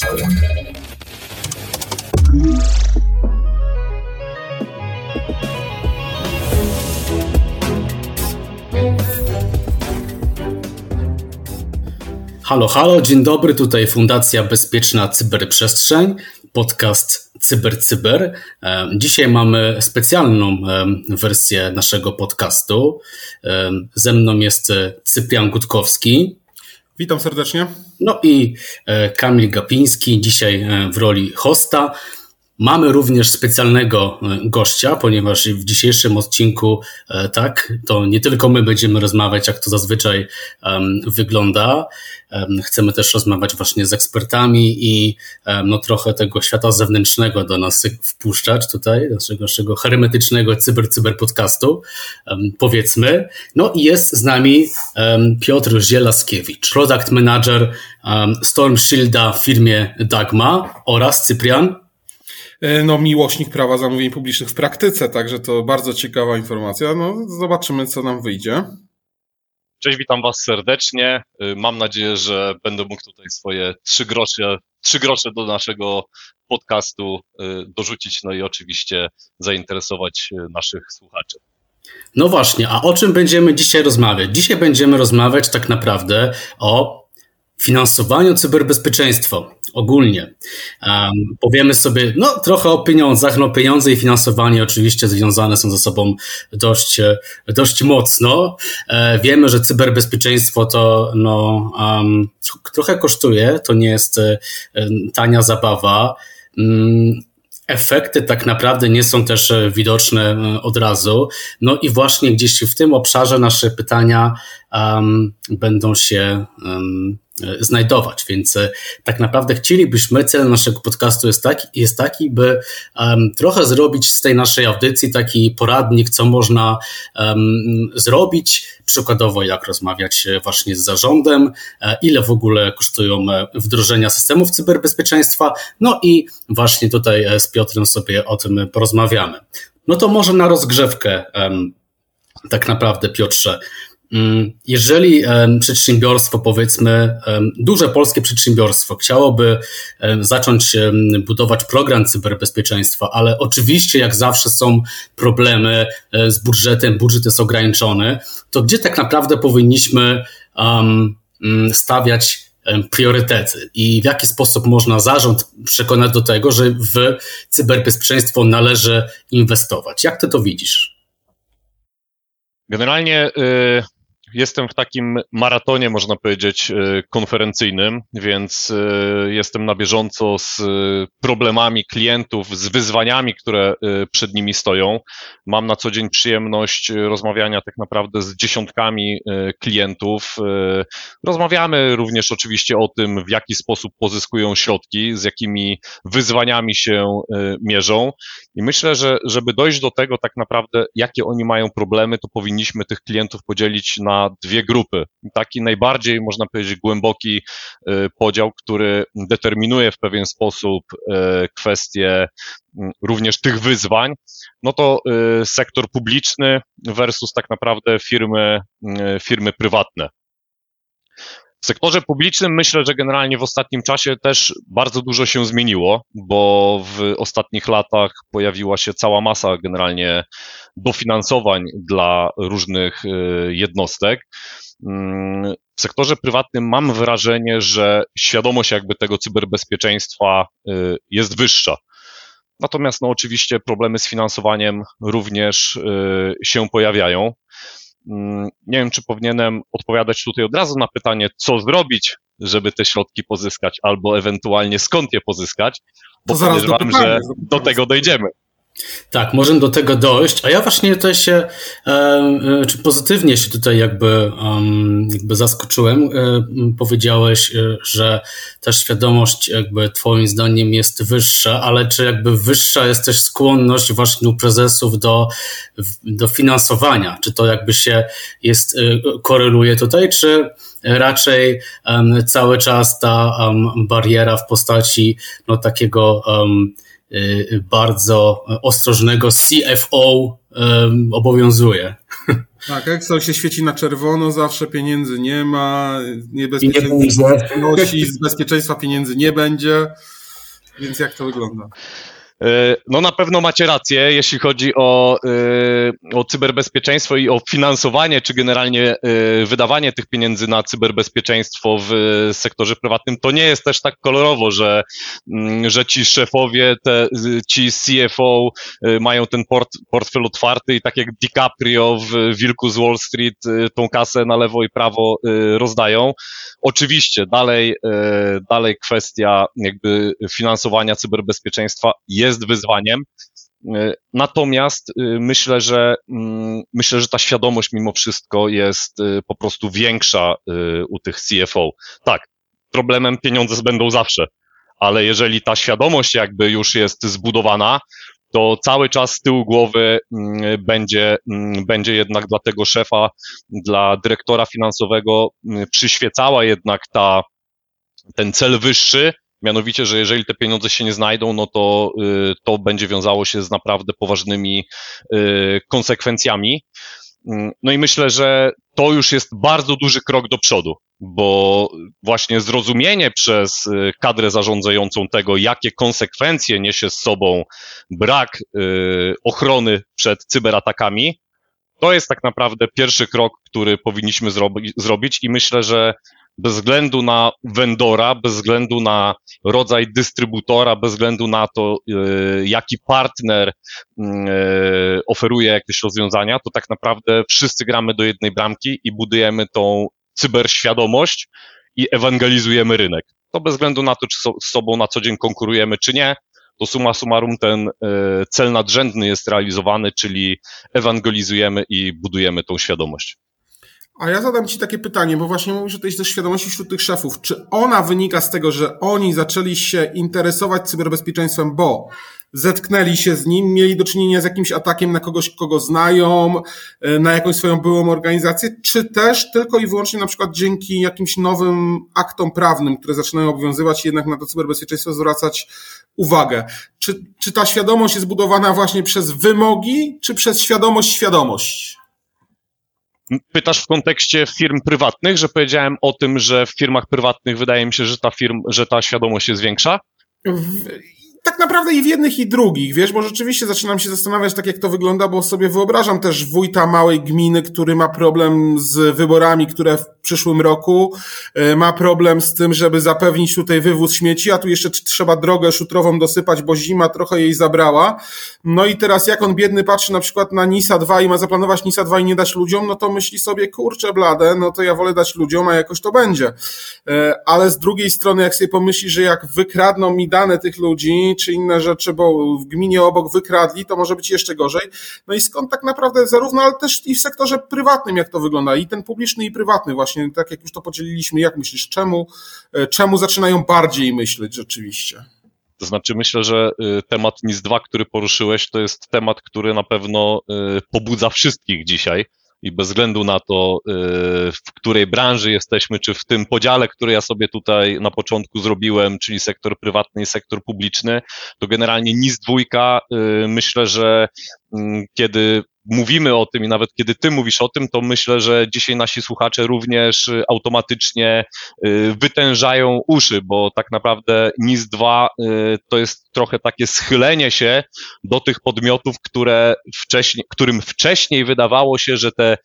Halo, halo, dzień dobry, tutaj Fundacja Bezpieczna Cyberprzestrzeń, podcast CyberCyber. Cyber. Dzisiaj mamy specjalną wersję naszego podcastu. Ze mną jest Cyprian Gutkowski. Witam serdecznie. No i e, Kamil Gapiński, dzisiaj e, w roli hosta. Mamy również specjalnego e, gościa, ponieważ w dzisiejszym odcinku, e, tak, to nie tylko my będziemy rozmawiać, jak to zazwyczaj um, wygląda. Um, chcemy też rozmawiać właśnie z ekspertami i um, no, trochę tego świata zewnętrznego do nas wpuszczać tutaj, naszego, naszego hermetycznego cyber-cyber podcastu, powiedzmy. No i jest z nami Piotr Zielaskiewicz, product manager Storm Shielda w firmie Dagma oraz Cyprian no, miłośnik prawa zamówień publicznych w praktyce, także to bardzo ciekawa informacja. No, zobaczymy, co nam wyjdzie. Cześć, witam Was serdecznie. E, mam nadzieję, że będę mógł tutaj swoje trzy grosze, trzy grosze do naszego podcastu e, dorzucić, no i oczywiście zainteresować naszych słuchaczy. No właśnie, a o czym będziemy dzisiaj rozmawiać? Dzisiaj będziemy rozmawiać tak naprawdę o finansowaniu cyberbezpieczeństwo ogólnie. Um, powiemy sobie no, trochę o pieniądzach. No, pieniądze i finansowanie oczywiście związane są ze sobą dość, dość mocno. E, wiemy, że cyberbezpieczeństwo to no, um, trochę kosztuje, to nie jest e, tania zabawa. Um, efekty tak naprawdę nie są też e, widoczne e, od razu. No i właśnie gdzieś w tym obszarze nasze pytania um, będą się um, znajdować. Więc e, tak naprawdę chcielibyśmy, cel naszego podcastu jest taki, jest taki by um, trochę zrobić z tej naszej audycji taki poradnik, co można um, zrobić, przykładowo jak rozmawiać właśnie z zarządem, ile w ogóle kosztują wdrożenia systemów cyberbezpieczeństwa, no i właśnie tutaj z Piotrem sobie o tym porozmawiamy. No to może na rozgrzewkę um, tak naprawdę, Piotrze, jeżeli przedsiębiorstwo, powiedzmy, duże polskie przedsiębiorstwo chciałoby zacząć budować program cyberbezpieczeństwa, ale oczywiście, jak zawsze, są problemy e, z budżetem, budżet jest ograniczony, to gdzie tak naprawdę powinniśmy mm, stawiać priorytety i w jaki sposób można zarząd przekonać do tego, że w cyberbezpieczeństwo należy inwestować? Jak ty to widzisz? Generalnie y, jestem w takim maratonie, można powiedzieć, e, konferencyjnym, więc e, jestem na bieżąco z problemami klientów, z wyzwaniami, które e, przed nimi stoją. Mam na co dzień przyjemność rozmawiania tak naprawdę z dziesiątkami klientów. Rozmawiamy również oczywiście o tym, w jaki sposób pozyskują środki, z jakimi wyzwaniami się mierzą. I myślę, że żeby dojść do tego tak naprawdę, jakie oni mają problemy, to powinniśmy tych klientów podzielić na dwie grupy. Taki najbardziej, można powiedzieć, głęboki y, podział, który determinuje w pewien sposób y, kwestie mm, również tych wyzwań, no to y, sektor publiczny versus tak naprawdę firmy, firmy prywatne. W sektorze publicznym myślę, że generalnie w ostatnim czasie też bardzo dużo się zmieniło, bo w ostatnich latach pojawiła się cała masa generalnie dofinansowań dla różnych y, jednostek. Mm, w sektorze prywatnym mam wrażenie, że świadomość jakby tego cyberbezpieczeństwa y, jest wyższa. Natomiast no oczywiście problemy z finansowaniem również y, się pojawiają. Mm, nie wiem, czy powinienem odpowiadać tutaj od razu na pytanie, co zrobić, żeby te środki pozyskać, albo ewentualnie skąd je pozyskać, bo podejrzewam, że do tego dojdziemy. Tak, możemy do tego dojść, a ja właśnie tutaj się, e, e, czy pozytywnie się tutaj jakby, jakby zaskoczyłem. E, powiedziałeś, że ta świadomość jakby twoim zdaniem jest wyższa, ale czy jakby wyższa jest też skłonność właśnie u prezesów do, do finansowania? Czy to jakby się jest, koreluje tutaj, czy raczej cały czas ta bariera w postaci no takiego bardzo ostrożnego CFO obowiązuje. Tak, Excel się świeci na czerwono, zawsze pieniędzy nie ma, niebezpieczeństwa nie z bezpieczeństwa pieniędzy nie będzie. Więc jak to wygląda? E, no na pewno macie rację, jeśli chodzi o, e, o cyberbezpieczeństwo i o finansowanie, czy generalnie e, wydawanie tych pieniędzy na cyberbezpieczeństwo w sektorze prywatnym. To nie jest też tak kolorowo, że, mm, że ci szefowie, te, ci CFO mają ten port, portfel otwarty i tak jak DiCaprio w Wilku z Wall Street tą kasę na lewo i prawo rozdają. Oczywiście dalej, dalej kwestia jakby finansowania cyberbezpieczeństwa jest jest wyzwaniem. E, natomiast e, myślę, że mm, myślę, że ta świadomość mimo wszystko jest e, po prostu większa u tych CFO. Tak, problemem pieniądze będą zawsze, ale jeżeli ta świadomość jakby już jest zbudowana, to cały czas z tyłu głowy mm, będzie, mm, będzie jednak dla tego szefa, dla dyrektora finansowego przyświecała jednak ta, ten cel wyższy, Mianowicie, że jeżeli te pieniądze się nie znajdą, no to y, to będzie wiązało się z naprawdę poważnymi y, konsekwencjami. Mm, no i myślę, że to już jest bardzo duży krok do przodu, bo właśnie zrozumienie przez y, kadrę zarządzającą tego, jakie konsekwencje niesie z sobą brak ochrony przed cyberatakami, to jest tak naprawdę pierwszy krok, który powinniśmy zrobić i myślę, że bez względu na vendora, bez względu na rodzaj dystrybutora, bez względu na to, e, jaki partner mm, e, oferuje jakieś rozwiązania, to tak naprawdę wszyscy gramy do jednej bramki i budujemy tą cyberświadomość i ewangelizujemy rynek. To bez względu na to, czy z sobą na co dzień konkurujemy, czy nie, to suma summarum ten e, cel nadrzędny jest realizowany, czyli ewangelizujemy i budujemy tą świadomość. A ja zadam Ci takie pytanie, bo właśnie mówisz o tej świadomości wśród tych szefów. Czy ona wynika z tego, że oni zaczęli się interesować cyberbezpieczeństwem, bo zetknęli się z nim, mieli do czynienia z jakimś atakiem na kogoś, kogo znają, e, na jakąś swoją byłą organizację, czy też tylko i wyłącznie na przykład dzięki jakimś nowym aktom prawnym, które zaczynają obowiązywać, jednak na to cyberbezpieczeństwo zwracać uwagę. Czy, czy ta świadomość jest budowana właśnie przez wymogi, czy przez świadomość świadomość? Pytasz w kontekście firm prywatnych, że powiedziałem o tym, że w firmach prywatnych wydaje mi się, że ta firm, że ta świadomość jest większa? Tak naprawdę i w jednych i drugich, wiesz, bo rzeczywiście zaczynam się zastanawiać tak jak to wygląda, bo sobie wyobrażam też wójta małej gminy, który ma problem z wyborami, które w przyszłym roku, e, ma problem z tym, żeby zapewnić tutaj wywóz śmieci, a tu jeszcze trzeba drogę szutrową dosypać, bo zima trochę jej zabrała. No i teraz jak on biedny patrzy na przykład na NISA 2 i ma zaplanować NISA 2 i nie dać ludziom, no to myśli sobie, kurczę blade, no to ja wolę dać ludziom, a jakoś to będzie. E, ale z drugiej strony, jak sobie pomyśli, że jak wykradną mi dane tych ludzi, czy inne rzeczy, bo w gminie obok wykradli, to może być jeszcze gorzej. No i skąd tak naprawdę zarówno, ale też i w sektorze prywatnym, jak to wygląda, i ten publiczny i prywatny właśnie, tak jak już to podzieliliśmy, jak myślisz, czemu, e, czemu zaczynają bardziej myśleć rzeczywiście? To znaczy, myślę, że y, temat NIS-2, który poruszyłeś, to jest temat, który na pewno y, pobudza wszystkich dzisiaj i bez względu na to, y, w której branży jesteśmy, czy w tym podziale, który ja sobie tutaj na początku zrobiłem, czyli sektor prywatny i sektor publiczny, to generalnie NIS dwójka, y, myślę, że mm, kiedy mówimy o tym i nawet kiedy ty mówisz o tym, to myślę, że dzisiaj nasi słuchacze również automatycznie y, wytężają uszy, bo tak naprawdę NIS 2 to jest trochę takie schylenie się do tych podmiotów, które wcześniej, którym wcześniej wydawało się, że te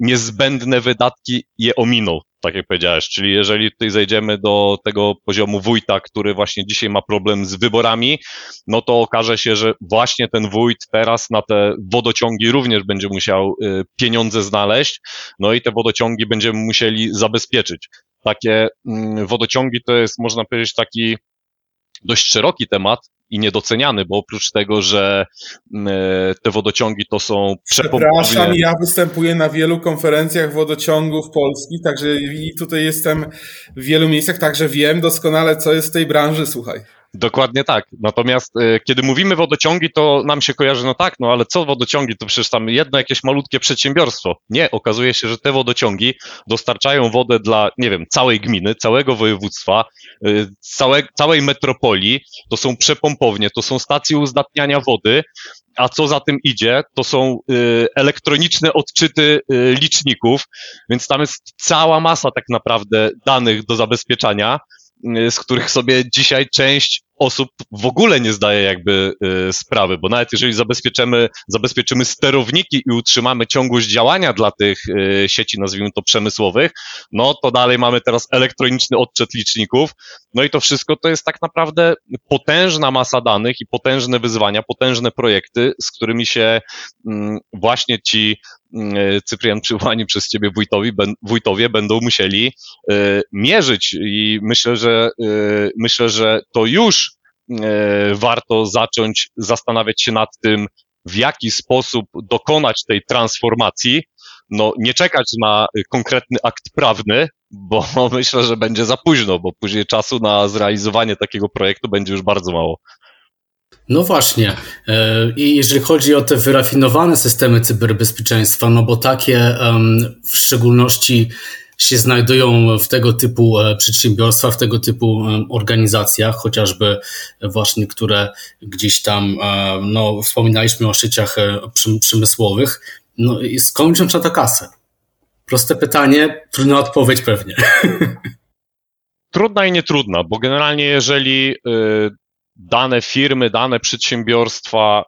niezbędne wydatki je ominą, tak jak powiedziałeś. Czyli jeżeli tutaj zejdziemy do tego poziomu wójta, który właśnie dzisiaj ma problem z wyborami, no to okaże się, że właśnie ten wójt teraz na te wodociągi również będzie musiał y, pieniądze znaleźć, no i te wodociągi będziemy musieli zabezpieczyć. Takie mm, wodociągi to jest, można powiedzieć, taki dość szeroki temat, i niedoceniany, bo oprócz tego, że mm, e, te wodociągi to są Przepraszam, ja występuję na wielu konferencjach wodociągów polskich, także i tutaj jestem w wielu miejscach, także wiem doskonale, co jest w tej branży, słuchaj. Dokładnie tak. Natomiast y, kiedy mówimy wodociągi, to nam się kojarzy, no tak, no ale co wodociągi? To przecież tam jedno jakieś malutkie przedsiębiorstwo. Nie, okazuje się, że te wodociągi dostarczają wodę dla, nie wiem, całej gminy, całego województwa, całe, całej metropolii, to są przepompownie, to są stacje uzdatniania wody, a co za tym idzie, to są elektroniczne odczyty liczników, więc tam jest cała masa tak naprawdę danych do zabezpieczania, z których sobie dzisiaj część osób w ogóle nie zdaje jakby y, sprawy, bo nawet jeżeli zabezpieczymy, zabezpieczymy sterowniki i utrzymamy ciągłość działania dla tych y, sieci, nazwijmy to przemysłowych, no to dalej mamy teraz elektroniczny odczyt liczników, no i to wszystko to jest tak naprawdę potężna masa danych i potężne wyzwania, potężne projekty, z którymi się mm, właśnie ci mm, Cyprian przywołani przez ciebie wójtowi, wójtowie będą musieli y, mierzyć. I myślę, że myślę, że to już warto zacząć zastanawiać się nad tym, w jaki sposób dokonać tej transformacji. No, nie czekać na konkretny akt prawny, bo myślę, że będzie za późno, bo później czasu na zrealizowanie takiego projektu będzie już bardzo mało. No właśnie. E, I jeżeli chodzi o te wyrafinowane systemy cyberbezpieczeństwa, no bo takie w szczególności się znajdują w tego typu e, przedsiębiorstwach, w tego typu e, organizacjach, chociażby właśnie, które gdzieś tam, e, no, wspominaliśmy o sieciach przemysłowych, no i skąd trzeba ta kasę? Proste pytanie, trudna odpowiedź pewnie. Trudna i nietrudna, bo generalnie jeżeli dane firmy, dane przedsiębiorstwa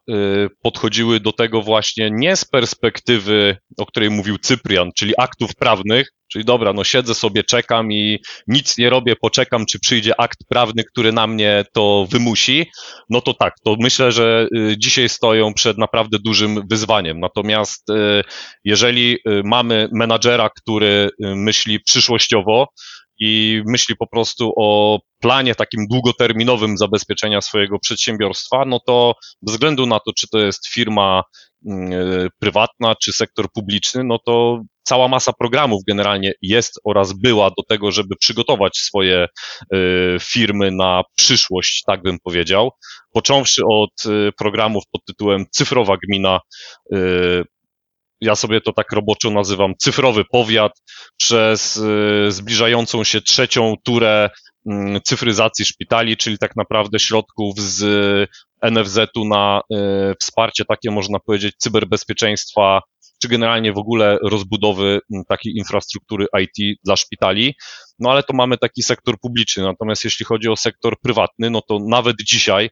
podchodziły do tego właśnie nie z perspektywy, o której mówił Cyprian, czyli aktów prawnych, Czyli dobra, no siedzę sobie, czekam i nic nie robię, poczekam, czy przyjdzie akt prawny, który na mnie to wymusi. No to tak, to myślę, że y, dzisiaj stoją przed naprawdę dużym wyzwaniem. Natomiast y, jeżeli y, mamy menadżera, który myśli przyszłościowo, i myśli po prostu o planie takim długoterminowym zabezpieczenia swojego przedsiębiorstwa, no to bez względu na to, czy to jest firma prywatna, czy sektor publiczny, no to cała masa programów generalnie jest oraz była do tego, żeby przygotować swoje y, firmy na przyszłość, tak bym powiedział. Począwszy od y, programów pod tytułem Cyfrowa Gmina, ja sobie to tak roboczo nazywam cyfrowy powiat, przez zbliżającą się trzecią turę mm, cyfryzacji szpitali, czyli tak naprawdę środków z NFZ-u na wsparcie takie, można powiedzieć, cyberbezpieczeństwa czy generalnie w ogóle rozbudowy takiej infrastruktury IT dla szpitali. No ale to mamy taki sektor publiczny. Natomiast jeśli chodzi o sektor prywatny, no to nawet dzisiaj y,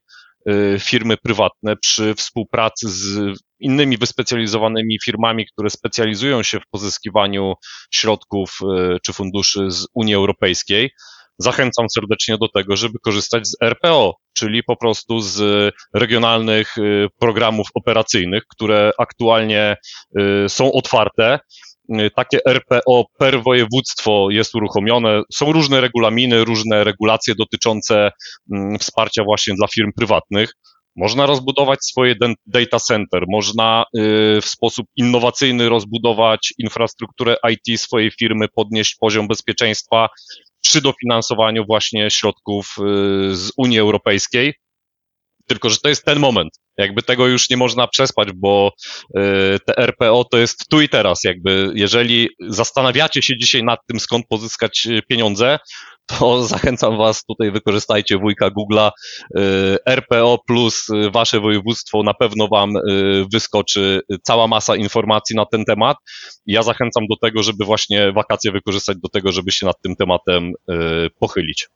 firmy prywatne przy współpracy z innymi wyspecjalizowanymi firmami, które specjalizują się w pozyskiwaniu środków y, czy funduszy z Unii Europejskiej, zachęcam serdecznie do tego, żeby korzystać z RPO, czyli po prostu z regionalnych y, programów operacyjnych, które aktualnie y, są otwarte. Y, takie RPO per województwo jest uruchomione. Są różne regulaminy, różne regulacje dotyczące mm, wsparcia właśnie dla firm prywatnych. Można rozbudować swoje data center, można w sposób innowacyjny rozbudować infrastrukturę IT swojej firmy, podnieść poziom bezpieczeństwa przy dofinansowaniu właśnie środków y, z Unii Europejskiej. Tylko, że to jest ten moment. Jakby tego już nie można przespać, bo y, te RPO to jest tu i teraz. Jakby jeżeli zastanawiacie się dzisiaj nad tym, skąd pozyskać y, pieniądze, to zachęcam Was, tutaj wykorzystajcie wujka Google'a, RPO plus Wasze województwo, na pewno Wam wyskoczy cała masa informacji na ten temat. Ja zachęcam do tego, żeby właśnie wakacje wykorzystać do tego, żeby się nad tym tematem pochylić.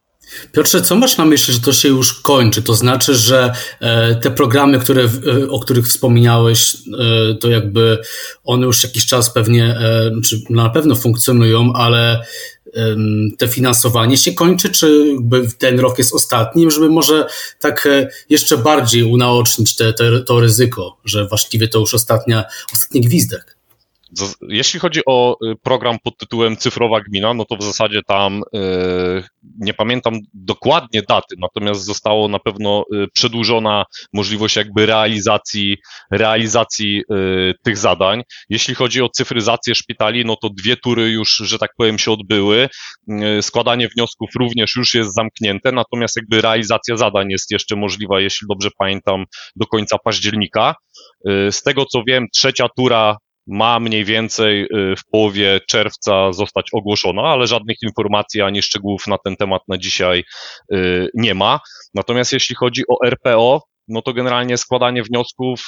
Piotrze, co masz na myśli, że to się już kończy? To znaczy, że e, te programy, które, e, o których wspomniałeś, e, to jakby one już jakiś czas pewnie, czy na pewno funkcjonują, ale te finansowanie się kończy, czy ten rok jest ostatnim, żeby może tak jeszcze bardziej unaocznić te, te, to ryzyko, że właściwie to już ostatnia, ostatni gwizdek? Jeśli chodzi o y, program pod tytułem Cyfrowa Gmina, no to w zasadzie tam y, nie pamiętam dokładnie daty, natomiast zostało na pewno y, przedłużona możliwość jakby realizacji, realizacji tych zadań. Jeśli chodzi o cyfryzację szpitali, no to dwie tury już, że tak powiem, się odbyły. Składanie wniosków również już jest zamknięte, natomiast jakby realizacja zadań jest jeszcze możliwa, jeśli dobrze pamiętam, do końca października. Z tego co wiem, trzecia tura ma mniej więcej w połowie czerwca zostać ogłoszona, ale żadnych informacji ani szczegółów na ten temat na dzisiaj nie ma. Natomiast jeśli chodzi o RPO, no to generalnie składanie wniosków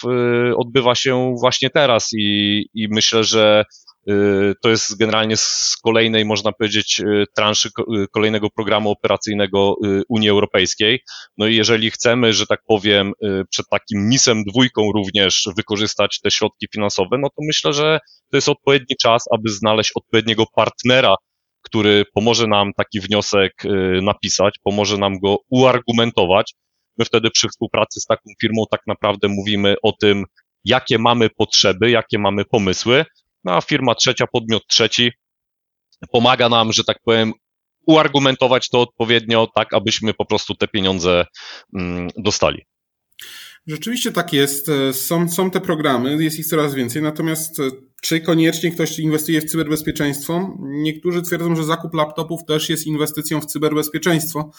odbywa się właśnie teraz i, i myślę, że Y, to jest generalnie z kolejnej, można powiedzieć, y, transzy y, kolejnego programu operacyjnego Unii Europejskiej. No i jeżeli chcemy, że tak powiem, przed takim misem dwójką również wykorzystać te środki finansowe, no to myślę, że to jest odpowiedni czas, aby znaleźć odpowiedniego partnera, który pomoże nam taki wniosek napisać, pomoże nam go uargumentować. My wtedy przy współpracy z taką firmą tak naprawdę mówimy o tym, jakie mamy potrzeby, jakie mamy pomysły, no a firma trzecia, podmiot trzeci pomaga nam, że tak powiem, uargumentować to odpowiednio, tak abyśmy po prostu te pieniądze mm, dostali. Rzeczywiście tak jest. Są, są te programy, jest ich coraz więcej, natomiast e, czy koniecznie ktoś inwestuje w cyberbezpieczeństwo? Niektórzy twierdzą, że zakup laptopów też jest inwestycją w cyberbezpieczeństwo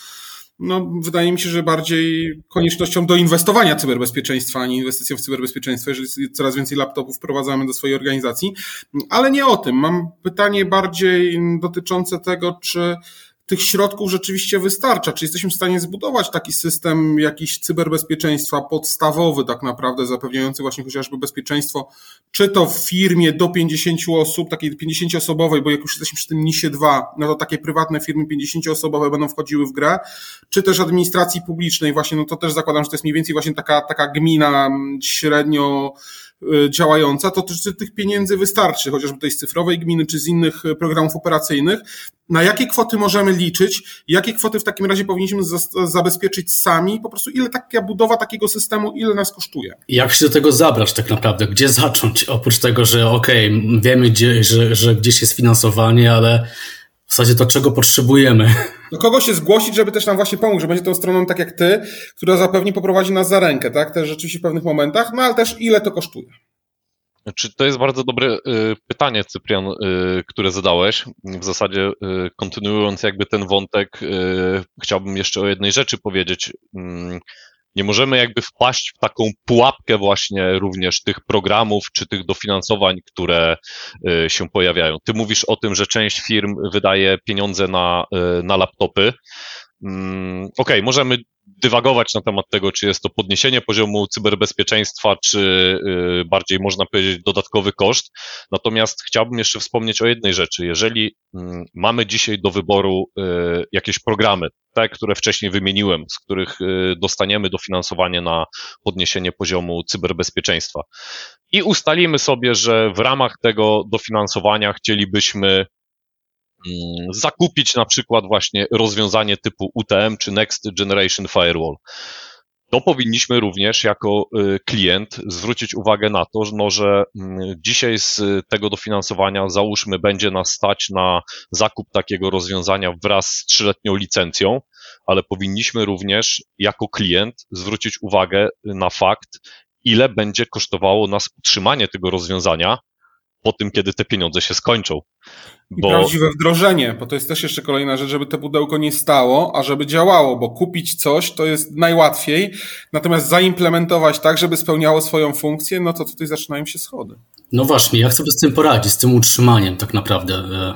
no, wydaje mi się, że bardziej koniecznością do inwestowania cyberbezpieczeństwa, a nie inwestycją w cyberbezpieczeństwo, jeżeli coraz więcej laptopów wprowadzamy do swojej organizacji. Ale nie o tym. Mam pytanie bardziej dotyczące tego, czy tych środków rzeczywiście wystarcza? Czy jesteśmy w stanie zbudować taki system jakiś cyberbezpieczeństwa podstawowy, tak naprawdę, zapewniający właśnie chociażby bezpieczeństwo, czy to w firmie do 50 osób, takiej 50-osobowej, bo jak już jesteśmy przy tym NISie 2, no to takie prywatne firmy 50-osobowe będą wchodziły w grę, czy też administracji publicznej, właśnie, no to też zakładam, że to jest mniej więcej właśnie taka, taka gmina średnio Y, działająca, to czy tych pieniędzy wystarczy, chociażby tej z cyfrowej gminy, czy z innych y, programów operacyjnych. Na jakie kwoty możemy liczyć? Jakie kwoty w takim razie powinniśmy zabezpieczyć sami? Po prostu ile taka budowa takiego systemu, ile nas kosztuje? Jak się do tego zabrać tak naprawdę? Gdzie zacząć? Oprócz tego, że okej, okay, wiemy, gdzie, że, że gdzieś jest finansowanie, ale w zasadzie to, czego potrzebujemy. Do kogo się zgłosić, żeby też nam właśnie pomógł, że będzie tą stroną tak jak ty, która zapewni poprowadzi nas za rękę, tak? Też rzeczywiście w pewnych momentach, no ale też ile to kosztuje. Czy to jest bardzo dobre y, pytanie, Cyprian, y, które zadałeś. W zasadzie y, kontynuując jakby ten wątek, chciałbym jeszcze o jednej rzeczy powiedzieć. Nie możemy jakby wpaść w taką pułapkę właśnie również tych programów czy tych dofinansowań, które y, się pojawiają. Ty mówisz o tym, że część firm wydaje pieniądze na, y, na laptopy. Mm, okej, okay, możemy dywagować na temat tego, czy jest to podniesienie poziomu cyberbezpieczeństwa, czy y, bardziej można powiedzieć dodatkowy koszt. Natomiast chciałbym jeszcze wspomnieć o jednej rzeczy. Jeżeli mm, mamy dzisiaj do wyboru y, jakieś programy, te, które wcześniej wymieniłem, z których y, dostaniemy dofinansowanie na podniesienie poziomu cyberbezpieczeństwa i ustalimy sobie, że w ramach tego dofinansowania chcielibyśmy zakupić na przykład właśnie rozwiązanie typu UTM czy Next Generation Firewall. To powinniśmy również jako y, klient zwrócić uwagę na to, no, że mm, dzisiaj z tego dofinansowania załóżmy będzie nas stać na zakup takiego rozwiązania wraz z trzyletnią licencją, ale powinniśmy również jako klient zwrócić uwagę na fakt, ile będzie kosztowało nas utrzymanie tego rozwiązania po tym, kiedy te pieniądze się skończą. Bo... I prawdziwe wdrożenie, bo to jest też jeszcze kolejna rzecz, żeby to pudełko nie stało, a żeby działało, bo kupić coś to jest najłatwiej, natomiast zaimplementować tak, żeby spełniało swoją funkcję, no to tutaj zaczynają się schody. No właśnie, jak sobie z tym poradzić, z tym utrzymaniem tak naprawdę e,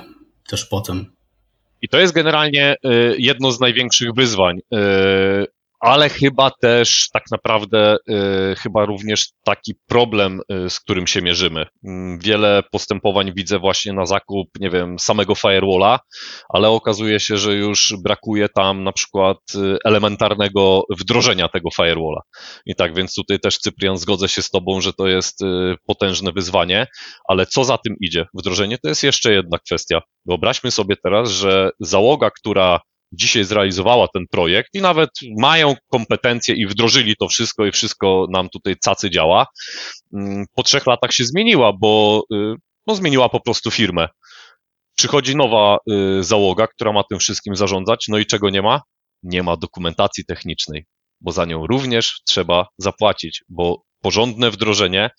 też potem? I to jest generalnie e, jedno z największych wyzwań. Ale chyba też tak naprawdę y, chyba również taki problem, y, z którym się mierzymy. Mm, wiele postępowań widzę właśnie na zakup, nie wiem, samego firewalla, ale okazuje się, że już brakuje tam na przykład y, elementarnego wdrożenia tego firewalla. I tak więc tutaj też Cyprian zgodzę się z tobą, że to jest potężne wyzwanie, ale co za tym idzie? Wdrożenie to jest jeszcze jedna kwestia. Wyobraźmy sobie teraz, że załoga, która dzisiaj zrealizowała ten projekt i nawet mają kompetencje i wdrożyli to wszystko i wszystko nam tutaj cacy działa. Mm, po trzech latach się zmieniła, bo y, no, zmieniła po prostu firmę. Przychodzi nowa y, załoga, która ma tym wszystkim zarządzać, no i czego nie ma? Nie ma dokumentacji technicznej, bo za nią również trzeba zapłacić, bo porządne wdrożenie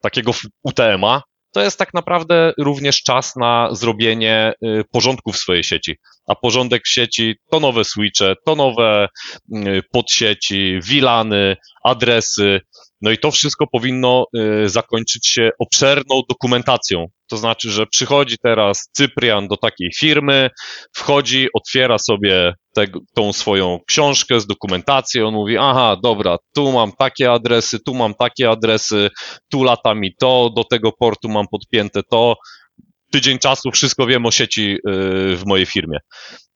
takiego UTM-a to jest tak naprawdę również czas na zrobienie y, porządku w swojej sieci. A porządek sieci to nowe switche, to nowe y, podsieci, wilany, adresy. No i to wszystko powinno y, zakończyć się obszerną dokumentacją. To znaczy, że przychodzi teraz Cyprian do takiej firmy, wchodzi, otwiera sobie te, tą swoją książkę z dokumentacją, on mówi, aha, dobra, tu mam takie adresy, tu mam takie adresy, tu lata mi to, do tego portu mam podpięte to, tydzień czasu wszystko wiem o sieci y, w mojej firmie.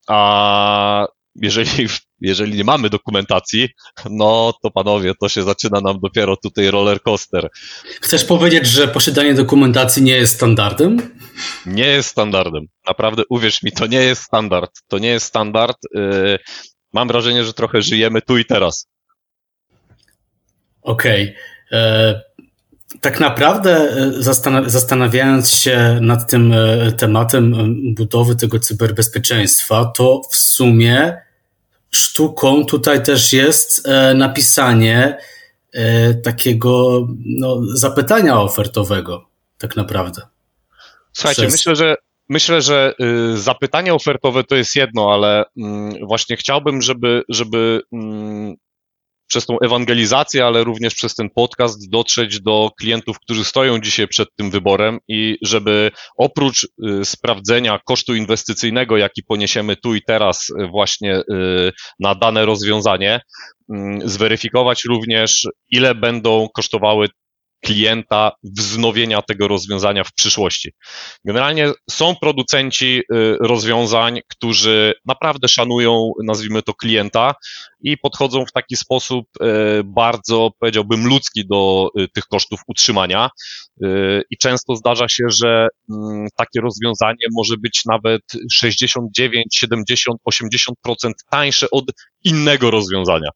A jeżeli, jeżeli nie mamy dokumentacji, no to panowie, to się zaczyna nam dopiero tutaj roller coaster. Chcesz powiedzieć, że posiadanie dokumentacji nie jest standardem? Nie jest standardem. Naprawdę, uwierz mi, to nie jest standard. To nie jest standard. Y, mam wrażenie, że trochę żyjemy tu i teraz. Okej. Okay. E, tak naprawdę e, zastanawiając się nad tym e, tematem budowy tego cyberbezpieczeństwa, to w sumie sztuką tutaj też jest e, napisanie e, takiego no, zapytania ofertowego, tak naprawdę. Słuchajcie, Przez... myślę, że myślę, że y, zapytanie ofertowe to jest jedno, ale mm, właśnie chciałbym, żeby, żeby mm, przez tą ewangelizację, ale również przez ten podcast dotrzeć do klientów, którzy stoją dzisiaj przed tym wyborem i żeby oprócz y, sprawdzenia kosztu inwestycyjnego, jaki poniesiemy tu i teraz y, właśnie y, na dane rozwiązanie, mm, zweryfikować również, ile będą kosztowały klienta wznowienia tego rozwiązania w przyszłości. Generalnie są producenci rozwiązań, którzy naprawdę szanują, nazwijmy to, klienta i podchodzą w taki sposób y, bardzo, powiedziałbym, ludzki do y, tych kosztów utrzymania. I często zdarza się, że mm, takie rozwiązanie może być nawet 69, 70, 80% tańsze od innego rozwiązania.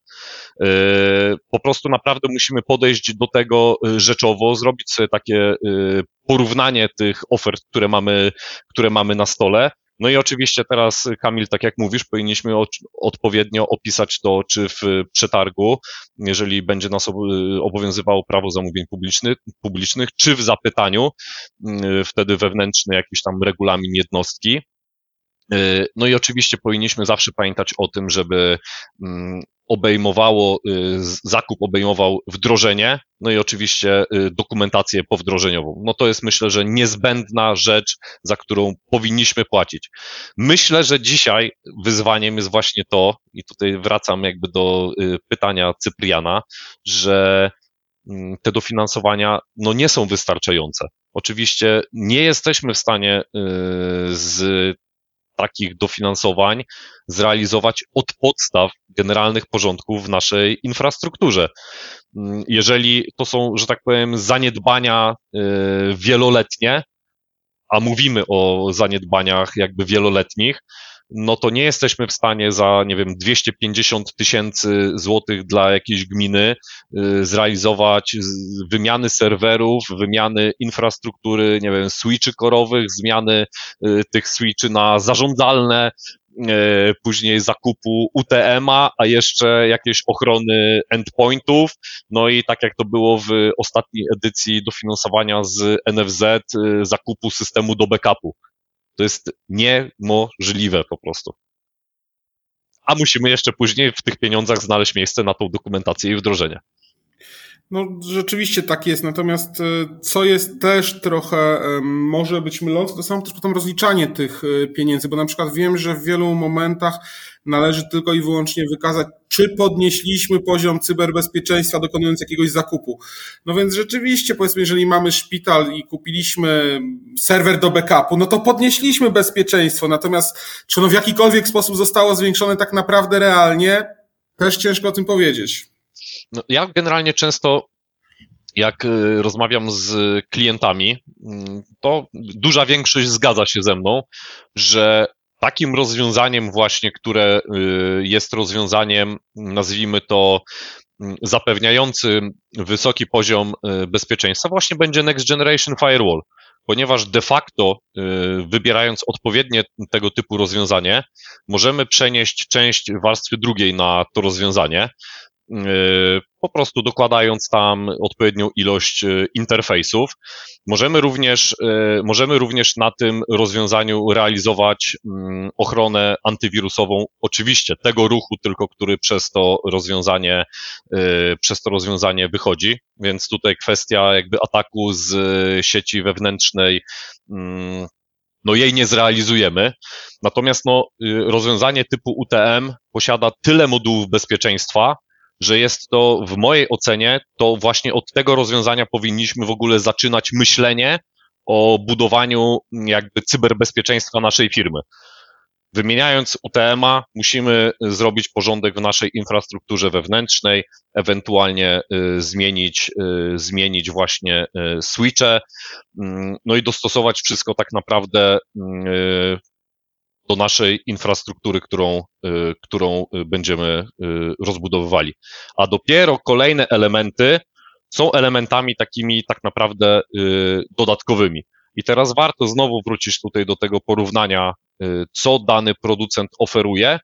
Po prostu naprawdę musimy podejść do tego rzeczowo, zrobić sobie takie porównanie tych ofert, które mamy, które mamy na stole. No i oczywiście teraz, Kamil, tak jak mówisz, powinniśmy odpowiednio opisać to, czy w przetargu, jeżeli będzie nas obowiązywało prawo zamówień publicznych, czy w zapytaniu, wtedy wewnętrzny jakiś tam regulamin jednostki. No i oczywiście powinniśmy zawsze pamiętać o tym, żeby obejmowało, y, zakup obejmował wdrożenie, no i oczywiście y, dokumentację powdrożeniową. No to jest myślę, że niezbędna rzecz, za którą powinniśmy płacić. Myślę, że dzisiaj wyzwaniem jest właśnie to, i tutaj wracam jakby do y, pytania Cypriana, że mm, te dofinansowania no nie są wystarczające. Oczywiście nie jesteśmy w stanie z takich dofinansowań zrealizować od podstaw generalnych porządków w naszej infrastrukturze. Mm, jeżeli to są, że tak powiem, zaniedbania y, wieloletnie, a mówimy o zaniedbaniach jakby wieloletnich, no to nie jesteśmy w stanie za, nie wiem, 250 tysięcy złotych dla jakiejś gminy y, zrealizować wymiany serwerów, wymiany infrastruktury, nie wiem, switchy korowych, zmiany y, tych switchy na zarządzalne, y, później zakupu UTM-a, a jeszcze jakieś ochrony endpointów. No i tak jak to było w ostatniej edycji dofinansowania z NFZ, zakupu systemu do backupu. To jest niemożliwe po prostu. A musimy jeszcze później w tych pieniądzach znaleźć miejsce na tą dokumentację i wdrożenie. No, rzeczywiście tak jest. Natomiast e, co jest też trochę może być mylące, to samo też potem rozliczanie tych e, pieniędzy, bo na przykład wiem, że w wielu momentach należy tylko i wyłącznie wykazać, czy podnieśliśmy poziom cyberbezpieczeństwa dokonując jakiegoś zakupu. No więc rzeczywiście, powiedzmy, jeżeli mamy szpital i kupiliśmy serwer do backupu, no to podnieśliśmy bezpieczeństwo. Natomiast czy ono w jakikolwiek sposób zostało zwiększone tak naprawdę realnie, też ciężko o tym powiedzieć. No, ja generalnie często jak y, rozmawiam z klientami, mm, to duża większość zgadza się ze mną, że takim rozwiązaniem właśnie, które y, jest rozwiązaniem, nazwijmy to, mm, zapewniającym wysoki poziom y, bezpieczeństwa, właśnie będzie Next Generation Firewall, ponieważ de facto, wybierając odpowiednie tego typu rozwiązanie, możemy przenieść część warstwy drugiej na to rozwiązanie, po prostu dokładając tam odpowiednią ilość interfejsów. Możemy również, możemy również na tym rozwiązaniu realizować mm, ochronę antywirusową, oczywiście tego ruchu tylko, który przez to rozwiązanie, przez to rozwiązanie wychodzi, więc tutaj kwestia jakby ataku z sieci wewnętrznej mm, no jej nie zrealizujemy. Natomiast no, y, rozwiązanie typu UTM posiada tyle modułów bezpieczeństwa, że jest to w mojej ocenie, to właśnie od tego rozwiązania powinniśmy w ogóle zaczynać myślenie o budowaniu jakby cyberbezpieczeństwa naszej firmy. Wymieniając UTM-a, musimy zrobić porządek w naszej infrastrukturze wewnętrznej, ewentualnie y, zmienić, y, zmienić właśnie y, switche, mm, no i dostosować wszystko tak naprawdę do naszej infrastruktury, którą, którą będziemy rozbudowywali. A dopiero kolejne elementy są elementami takimi tak naprawdę dodatkowymi. I teraz warto znowu wrócić tutaj do tego porównania, y, co dany producent oferuje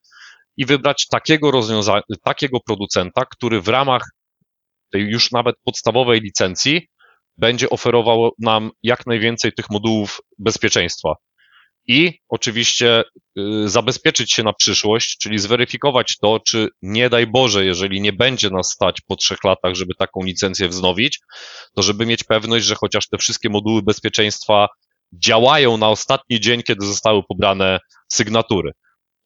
i wybrać takiego rozwiązania, takiego producenta, który w ramach tej już nawet podstawowej licencji będzie oferował nam jak najwięcej tych modułów bezpieczeństwa i oczywiście y, zabezpieczyć się na przyszłość, czyli zweryfikować to, czy nie daj Boże, jeżeli nie będzie nas stać po trzech latach, żeby taką licencję wznowić, to żeby mieć pewność, że chociaż te wszystkie moduły bezpieczeństwa działają na ostatni dzień, kiedy zostały pobrane sygnatury.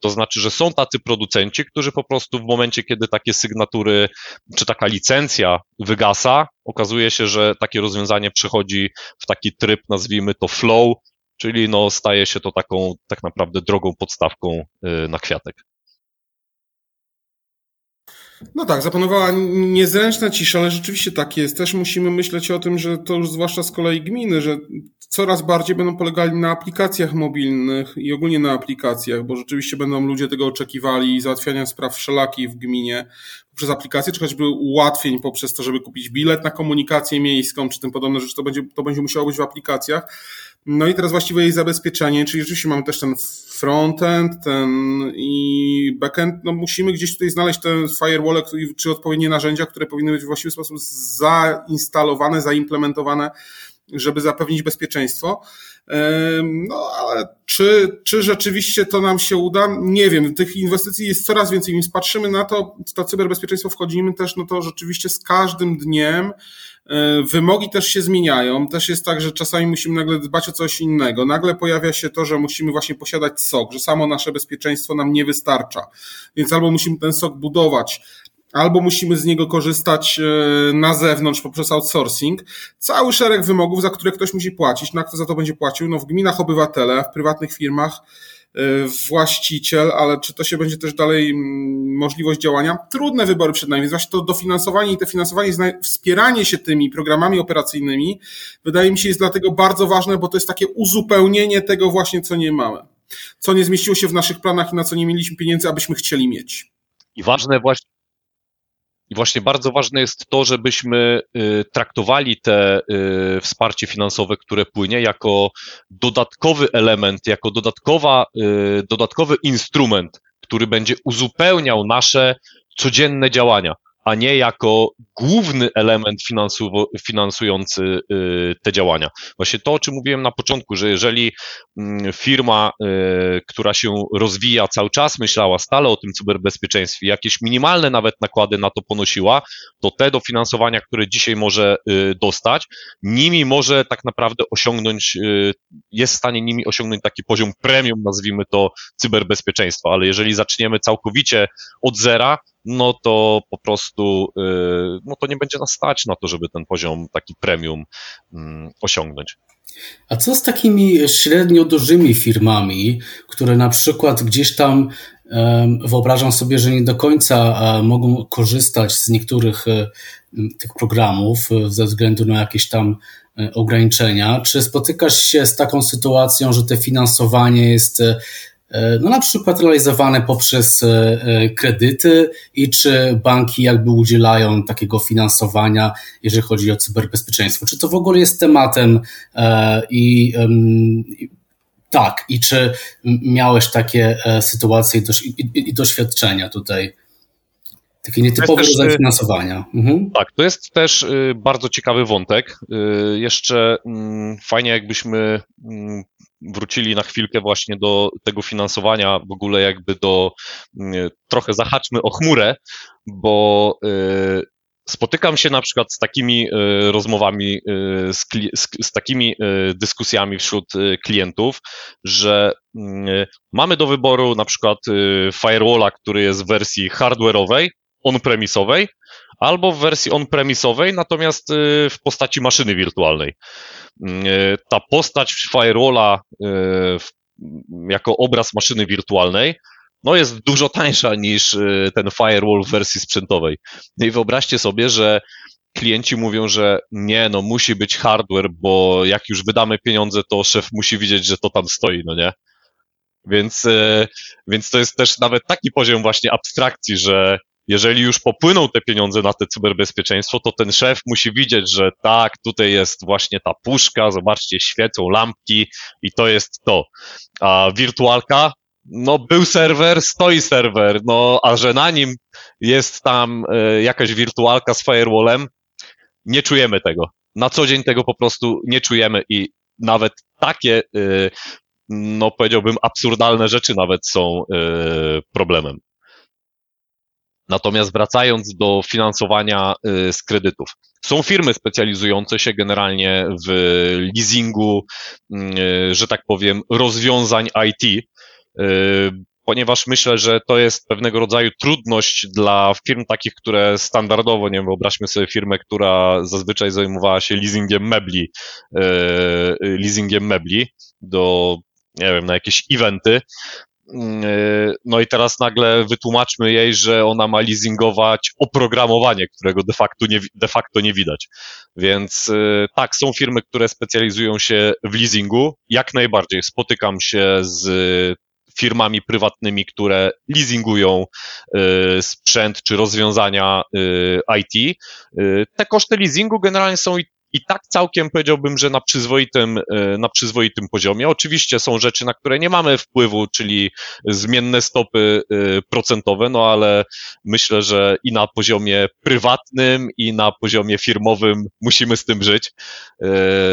To znaczy, że są tacy producenci, którzy po prostu w momencie, kiedy takie sygnatury, czy taka licencja wygasa, okazuje się, że takie rozwiązanie przechodzi w taki tryb, nazwijmy to flow, czyli no staje się to taką tak naprawdę drogą podstawką y, na kwiatek. No tak, zapanowała niezręczna cisza, ale rzeczywiście tak jest. Też musimy myśleć o tym, że to już zwłaszcza z kolei gminy, że coraz bardziej będą polegali na aplikacjach mobilnych i ogólnie na aplikacjach, bo rzeczywiście będą ludzie tego oczekiwali i załatwiania spraw wszelakich w gminie poprzez aplikację, czy choćby ułatwień poprzez to, żeby kupić bilet na komunikację miejską, czy tym podobne rzeczy, to będzie, to będzie musiało być w aplikacjach. No i teraz właściwe jej zabezpieczenie, czyli rzeczywiście mamy też ten frontend, ten i backend, no musimy gdzieś tutaj znaleźć te firewall czy odpowiednie narzędzia, które powinny być w właściwy sposób zainstalowane, zaimplementowane, żeby zapewnić bezpieczeństwo. No ale czy, czy rzeczywiście to nam się uda? Nie wiem. Tych inwestycji jest coraz więcej. Więc patrzymy na to, to cyberbezpieczeństwo wchodzimy też, no to rzeczywiście z każdym dniem E, wymogi też się zmieniają. Też jest tak, że czasami musimy nagle dbać o coś innego. Nagle pojawia się to, że musimy właśnie posiadać sok, że samo nasze bezpieczeństwo nam nie wystarcza. Więc albo musimy ten sok budować, albo musimy z niego korzystać e, na zewnątrz poprzez outsourcing. Cały szereg wymogów, za które ktoś musi płacić. Na kto za to będzie płacił? No w gminach obywatele, w prywatnych firmach Y, właściciel, ale czy to się będzie też dalej mm, możliwość działania? Trudne wybory przed nami, więc właśnie to dofinansowanie i to finansowanie, wspieranie się tymi programami operacyjnymi, wydaje mi się jest dlatego bardzo ważne, bo to jest takie uzupełnienie tego właśnie, co nie mamy. Co nie zmieściło się w naszych planach i na co nie mieliśmy pieniędzy, abyśmy chcieli mieć. I ważne właśnie, i właśnie bardzo ważne jest to, żebyśmy y, traktowali te y, wsparcie finansowe, które płynie, jako dodatkowy element, jako dodatkowa, y, dodatkowy instrument, który będzie uzupełniał nasze codzienne działania a nie jako główny element finansujący y, te działania. Właśnie to, o czym mówiłem na początku, że jeżeli mm, firma, y, która się rozwija cały czas, myślała stale o tym cyberbezpieczeństwie, jakieś minimalne nawet nakłady na to ponosiła, to te dofinansowania, które dzisiaj może y, dostać, nimi może tak naprawdę osiągnąć, jest w stanie nimi osiągnąć taki poziom premium, nazwijmy to cyberbezpieczeństwa, ale jeżeli zaczniemy całkowicie od zera, no to po prostu y, no to nie będzie nas stać na to, żeby ten poziom taki premium mm, osiągnąć. A co z takimi średnio dużymi firmami, które na przykład gdzieś tam wyobrażam sobie, że nie do końca mogą korzystać z niektórych e, tych programów e, ze względu na jakieś tam e, ograniczenia. Czy spotykasz się z taką sytuacją, że te finansowanie jest E, no na przykład realizowane poprzez e, e, kredyty i czy banki jakby udzielają takiego finansowania, jeżeli chodzi o cyberbezpieczeństwo. Czy to w ogóle jest tematem i, tak, i czy miałeś takie sytuacje i, doświadczenia tutaj? Taki nietypowy rodzaj finansowania. Mhm. Tak, to jest też bardzo ciekawy wątek. Jeszcze mm, fajnie, jakbyśmy mm, wrócili na chwilkę właśnie do tego finansowania, w ogóle jakby do mm, trochę zahaczmy o chmurę, bo spotykam się na przykład z takimi rozmowami, z, z, z, takimi dyskusjami wśród klientów, że mamy do wyboru na przykład firewalla, który jest w wersji hardware'owej, on-premisowej, albo w wersji on-premisowej, natomiast y, w postaci maszyny wirtualnej. Y, ta postać firewalla y, jako obraz maszyny wirtualnej no jest dużo tańsza niż ten firewall w wersji sprzętowej. No i wyobraźcie sobie, że klienci mówią, że nie, no musi być hardware, bo jak już wydamy pieniądze, to szef musi widzieć, że to tam stoi, no nie? Więc, więc to jest też nawet taki poziom właśnie abstrakcji, że jeżeli już popłyną te pieniądze na te cyberbezpieczeństwo, to ten szef musi widzieć, że tak, tutaj jest właśnie ta puszka, zobaczcie, świecą lampki i to jest to. A wirtualka, no był serwer, stoi serwer, no a że na nim jest tam e, jakaś wirtualka z firewallem, nie czujemy tego. Na co dzień tego po prostu nie czujemy i nawet takie, e, no powiedziałbym, absurdalne rzeczy nawet są e, problemem. Natomiast wracając do finansowania y, z kredytów. Są firmy specjalizujące się generalnie w leasingu, y, że tak powiem, rozwiązań IT, y, ponieważ myślę, że to jest pewnego rodzaju trudność dla firm takich, które standardowo, nie wiem, wyobraźmy sobie firmę, która zazwyczaj zajmowała się leasingiem mebli, leasingiem mebli do nie wiem, na jakieś eventy, Mm, no i teraz nagle wytłumaczmy jej, że ona ma leasingować oprogramowanie, którego de facto nie, de facto nie widać. Więc e, tak, są firmy, które specjalizują się w leasingu. Jak najbardziej spotykam się z firmami prywatnymi, które leasingują e, sprzęt czy rozwiązania IT. Te koszty leasingu generalnie są i i tak całkiem powiedziałbym, że na przyzwoitym, e, na przyzwoitym poziomie. Oczywiście są rzeczy, na które nie mamy wpływu, czyli zmienne stopy e, procentowe, no ale myślę, że i na poziomie prywatnym, i na poziomie firmowym musimy z tym żyć. E,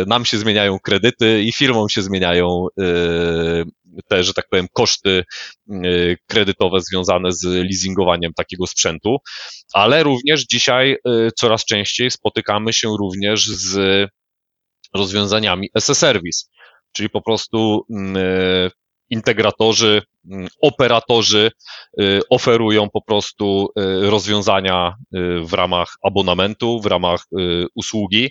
nam się zmieniają kredyty i firmom się zmieniają te, że tak powiem, koszty y, kredytowe związane z leasingowaniem takiego sprzętu, ale również dzisiaj y, coraz częściej spotykamy się również z rozwiązaniami as a service, czyli po prostu mm, integratorzy, mm, operatorzy oferują po prostu rozwiązania w ramach abonamentu, w ramach usługi,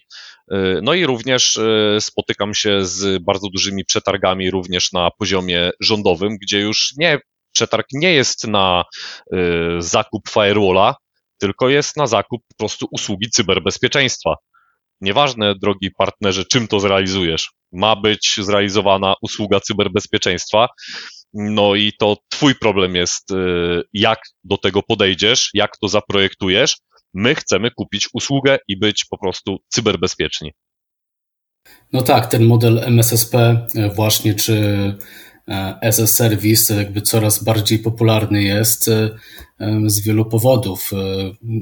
no i również spotykam się z bardzo dużymi przetargami również na poziomie rządowym, gdzie już nie, przetarg nie jest na zakup firewalla, tylko jest na zakup po prostu usługi cyberbezpieczeństwa. Nieważne, drogi partnerze, czym to zrealizujesz. Ma być zrealizowana usługa cyberbezpieczeństwa, no i to twój problem jest, jak do tego podejdziesz, jak to zaprojektujesz, My chcemy kupić usługę i być po prostu cyberbezpieczni. No tak, ten model MSSP e, właśnie, czy e, as a service jakby coraz bardziej popularny jest e, z wielu powodów,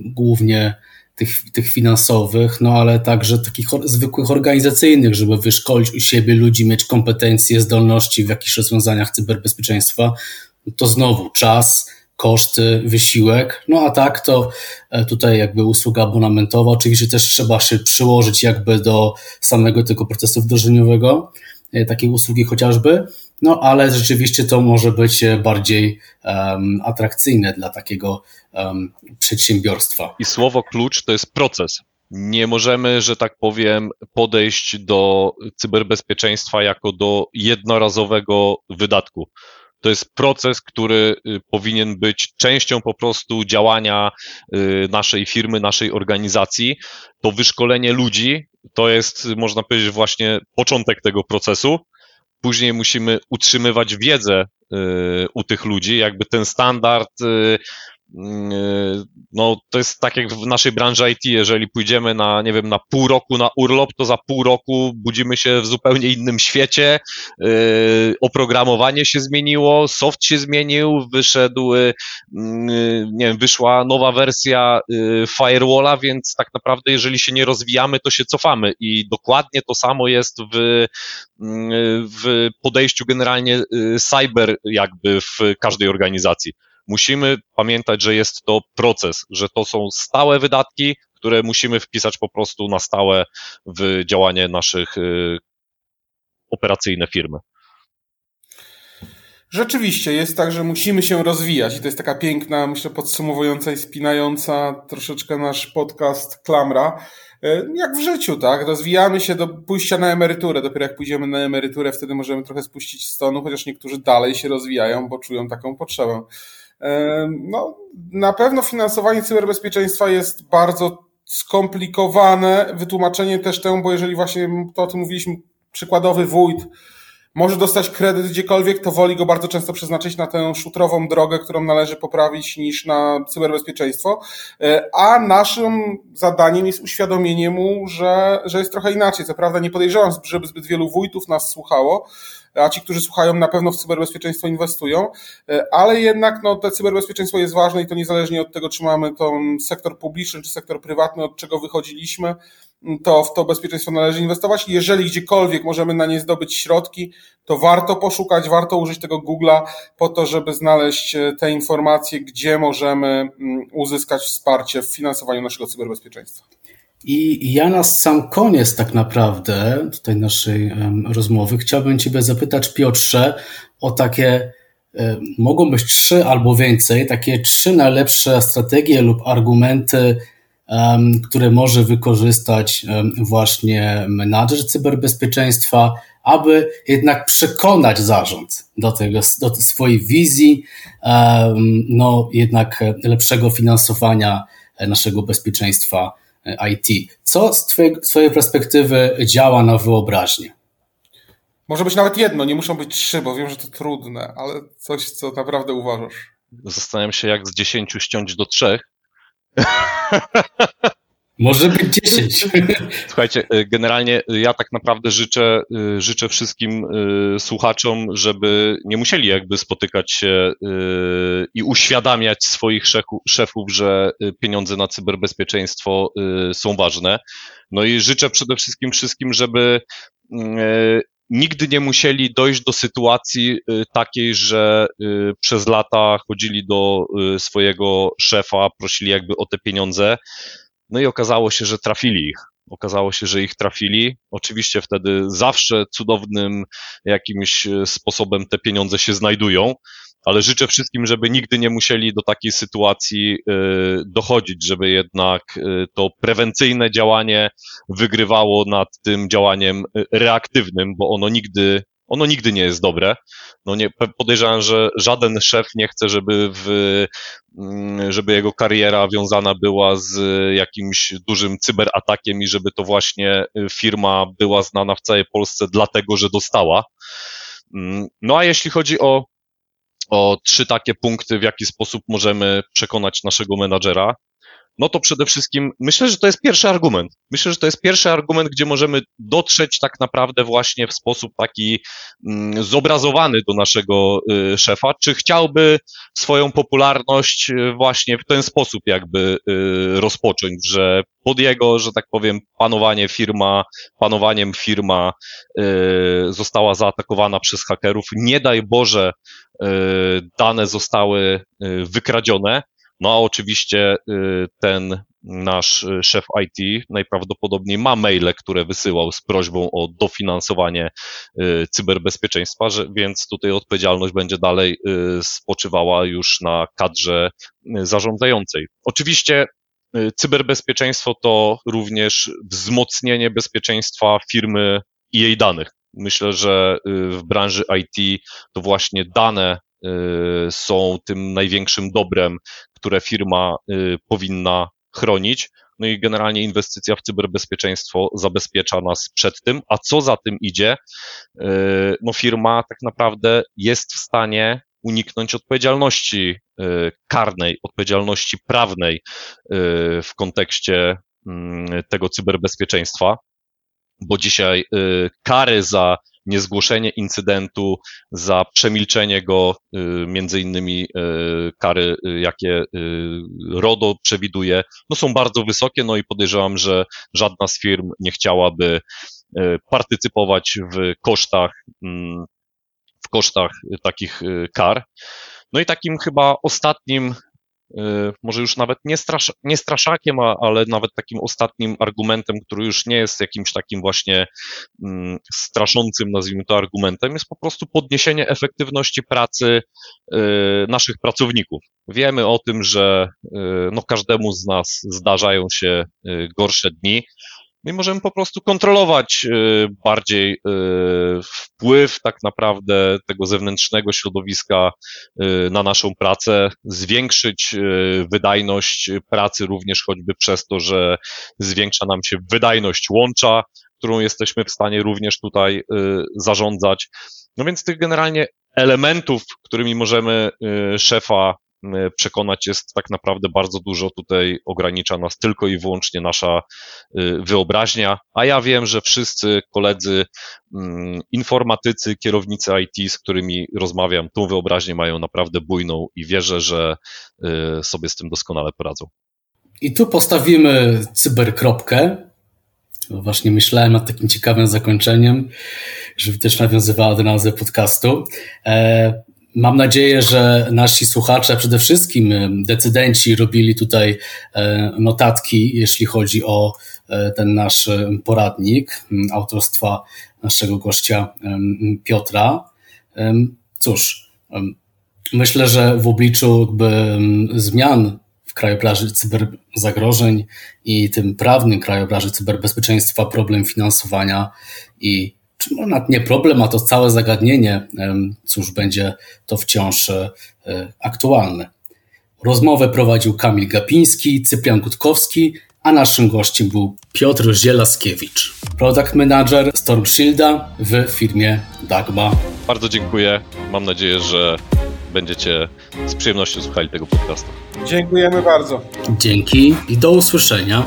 głównie tych, tych finansowych, no ale także takich zwykłych organizacyjnych, żeby wyszkolić u siebie ludzi, mieć kompetencje, zdolności w jakichś rozwiązaniach cyberbezpieczeństwa. To znowu czas, koszty, wysiłek. No a tak to e, tutaj jakby usługa abonamentowa. Oczywiście też trzeba się przyłożyć jakby do samego tego procesu wdrożeniowego, e, takiej usługi chociażby. No ale rzeczywiście to może być bardziej um, atrakcyjne dla takiego um, przedsiębiorstwa. I słowo klucz to jest proces. Nie możemy, że tak powiem, podejść do cyberbezpieczeństwa jako do jednorazowego wydatku to jest proces, który y, powinien być częścią po prostu działania y, naszej firmy, naszej organizacji. To wyszkolenie ludzi to jest, można powiedzieć, właśnie początek tego procesu. Później musimy utrzymywać wiedzę y, u tych ludzi, jakby ten standard mm, no to jest tak jak w naszej branży IT, jeżeli pójdziemy na, nie wiem, na pół roku na urlop, to za pół roku budzimy się w zupełnie innym świecie, yy, oprogramowanie się zmieniło, soft się zmienił, wyszedł, yy, nie wiem, wyszła nowa wersja yy, firewalla, więc tak naprawdę jeżeli się nie rozwijamy, to się cofamy. I dokładnie to samo jest w, w podejściu generalnie cyber jakby w każdej organizacji musimy pamiętać, że jest to proces, że to są stałe wydatki, które musimy wpisać po prostu na stałe w działanie naszych y, operacyjne firmy. Rzeczywiście jest tak, że musimy się rozwijać i to jest taka piękna, myślę, podsumowująca i spinająca troszeczkę nasz podcast klamra. Y, jak w życiu, tak? Rozwijamy się do pójścia na emeryturę. Dopiero jak pójdziemy na emeryturę, wtedy możemy trochę spuścić stonu, chociaż niektórzy dalej się rozwijają, bo czują taką potrzebę. No, na pewno finansowanie cyberbezpieczeństwa jest bardzo skomplikowane. Wytłumaczenie też temu, bo jeżeli właśnie to o tym mówiliśmy, przykładowy wójt może dostać kredyt gdziekolwiek, to woli go bardzo często przeznaczyć na tę szutrową drogę, którą należy poprawić, niż na cyberbezpieczeństwo. E, a naszym zadaniem jest uświadomienie mu, że, że jest trochę inaczej. Co prawda nie podejrzewam, żeby zbyt wielu wójtów nas słuchało, a ci, którzy słuchają, na pewno w cyberbezpieczeństwo inwestują, e, ale jednak no, to cyberbezpieczeństwo jest ważne i to niezależnie od tego, czy mamy ten sektor publiczny, czy sektor prywatny, od czego wychodziliśmy, to w to bezpieczeństwo należy inwestować. Jeżeli gdziekolwiek możemy na nie zdobyć środki, to warto poszukać, warto użyć tego Google'a po to, żeby znaleźć e, te informacje, gdzie możemy mm, uzyskać wsparcie w finansowaniu naszego cyberbezpieczeństwa. I ja na sam koniec tak naprawdę tutaj naszej rozmowy chciałbym Ciebie zapytać, Piotrze, o takie, mogą być trzy albo więcej, takie trzy najlepsze strategie lub argumenty, które może wykorzystać właśnie menadżer cyberbezpieczeństwa, aby jednak przekonać zarząd do tego, do swojej wizji, no jednak lepszego finansowania naszego bezpieczeństwa IT. Co z twojej, twojej perspektywy działa na wyobraźnię? Może być nawet jedno, nie muszą być trzy, bo wiem, że to trudne, ale coś, co naprawdę uważasz. Zastanawiam się, jak z dziesięciu ściąć do trzech. Może być 10. Słuchajcie, y, generalnie ja tak naprawdę życzę, y, życzę wszystkim y, słuchaczom, żeby nie musieli jakby spotykać się i uświadamiać swoich szefów, że pieniądze na cyberbezpieczeństwo są ważne. No i życzę przede wszystkim wszystkim, żeby nigdy nie musieli dojść do sytuacji takiej, że przez lata chodzili do swojego szefa, prosili jakby o te pieniądze no i okazało się, że trafili ich. Okazało się, że ich trafili. Oczywiście wtedy zawsze cudownym jakimś sposobem te pieniądze się znajdują, ale życzę wszystkim, żeby nigdy nie musieli do takiej sytuacji e, dochodzić, żeby jednak e, to prewencyjne działanie wygrywało nad tym działaniem reaktywnym, bo ono nigdy ono nigdy nie jest dobre. No nie, podejrzewam, że żaden szef nie chce, żeby, w, mm, żeby jego kariera wiązana była z jakimś dużym cyberatakiem i żeby to właśnie firma była znana w całej Polsce dlatego, że dostała. Mm, no a jeśli chodzi o, o trzy takie punkty, w jaki sposób możemy przekonać naszego menadżera, no to przede wszystkim myślę, że to jest pierwszy argument. Myślę, że to jest pierwszy argument, gdzie możemy dotrzeć tak naprawdę właśnie w sposób taki mm, zobrazowany do naszego y, szefa, czy chciałby swoją popularność y, właśnie w ten sposób jakby y, rozpocząć, że pod jego, że tak powiem, panowanie firma, panowaniem firma została zaatakowana przez hakerów. Nie daj Boże, dane zostały wykradzione, no a oczywiście y, ten nasz y, szef IT najprawdopodobniej ma maile, które wysyłał z prośbą o dofinansowanie y, cyberbezpieczeństwa, więc tutaj odpowiedzialność będzie dalej spoczywała już na kadrze zarządzającej. Oczywiście cyberbezpieczeństwo to również wzmocnienie bezpieczeństwa firmy i jej danych. Myślę, że w branży IT to właśnie dane są tym największym dobrem, które firma y, powinna chronić. No i generalnie inwestycja w cyberbezpieczeństwo zabezpiecza nas przed tym, a co za tym idzie, y, no firma tak naprawdę jest w stanie uniknąć odpowiedzialności karnej, odpowiedzialności prawnej w kontekście mm, tego cyberbezpieczeństwa, bo dzisiaj kary za niezgłoszenie incydentu, za przemilczenie go, y, między innymi y, kary, y, jakie RODO przewiduje, no są bardzo wysokie, no i podejrzewam, że żadna z firm nie chciałaby partycypować w kosztach, mm, w kosztach takich kar. No i takim chyba ostatnim może już nawet nie, strasz, nie straszakiem, ale nawet takim ostatnim argumentem, który już nie jest jakimś takim właśnie mm, straszącym, nazwijmy to argumentem, jest po prostu podniesienie efektywności pracy y, naszych pracowników. Wiemy o tym, że y, no, każdemu z nas zdarzają się gorsze dni, My możemy po prostu kontrolować y, bardziej y, wpływ tak naprawdę tego zewnętrznego środowiska y, na naszą pracę, zwiększyć wydajność pracy również choćby przez to, że zwiększa nam się wydajność łącza, którą jesteśmy w stanie również tutaj zarządzać. No więc tych generalnie elementów, którymi możemy szefa przekonać jest tak naprawdę bardzo dużo. Tutaj ogranicza nas tylko i wyłącznie nasza e, wyobraźnia, a ja wiem, że wszyscy koledzy mm, informatycy, kierownicy IT, z którymi rozmawiam, tą wyobraźnię mają naprawdę bujną i wierzę, że e, sobie z tym doskonale poradzą. I tu postawimy cyberkropkę. Właśnie myślałem nad takim ciekawym zakończeniem, żeby też nawiązywała do nazwy podcastu. Mam nadzieję, że nasi słuchacze, przede wszystkim decydenci, robili tutaj e, notatki, jeśli chodzi o e, ten nasz poradnik autorstwa naszego gościa Piotra. Cóż, myślę, że w obliczu zmian w krajobrazie cyberzagrożeń i tym prawnym krajobrazie cyberbezpieczeństwa, problem finansowania i czy nawet nie problem, a to całe zagadnienie, cóż, będzie to wciąż e, aktualne. Rozmowę prowadził Kamil Gapiński, Cyprian Gutkowski, a naszym gościem był Piotr Zielaskiewicz, product manager Storm Shielda w firmie Dagma. Bardzo dziękuję. Mam nadzieję, że będziecie z przyjemnością słuchali tego podcastu. Dziękujemy bardzo. Dzięki i do usłyszenia.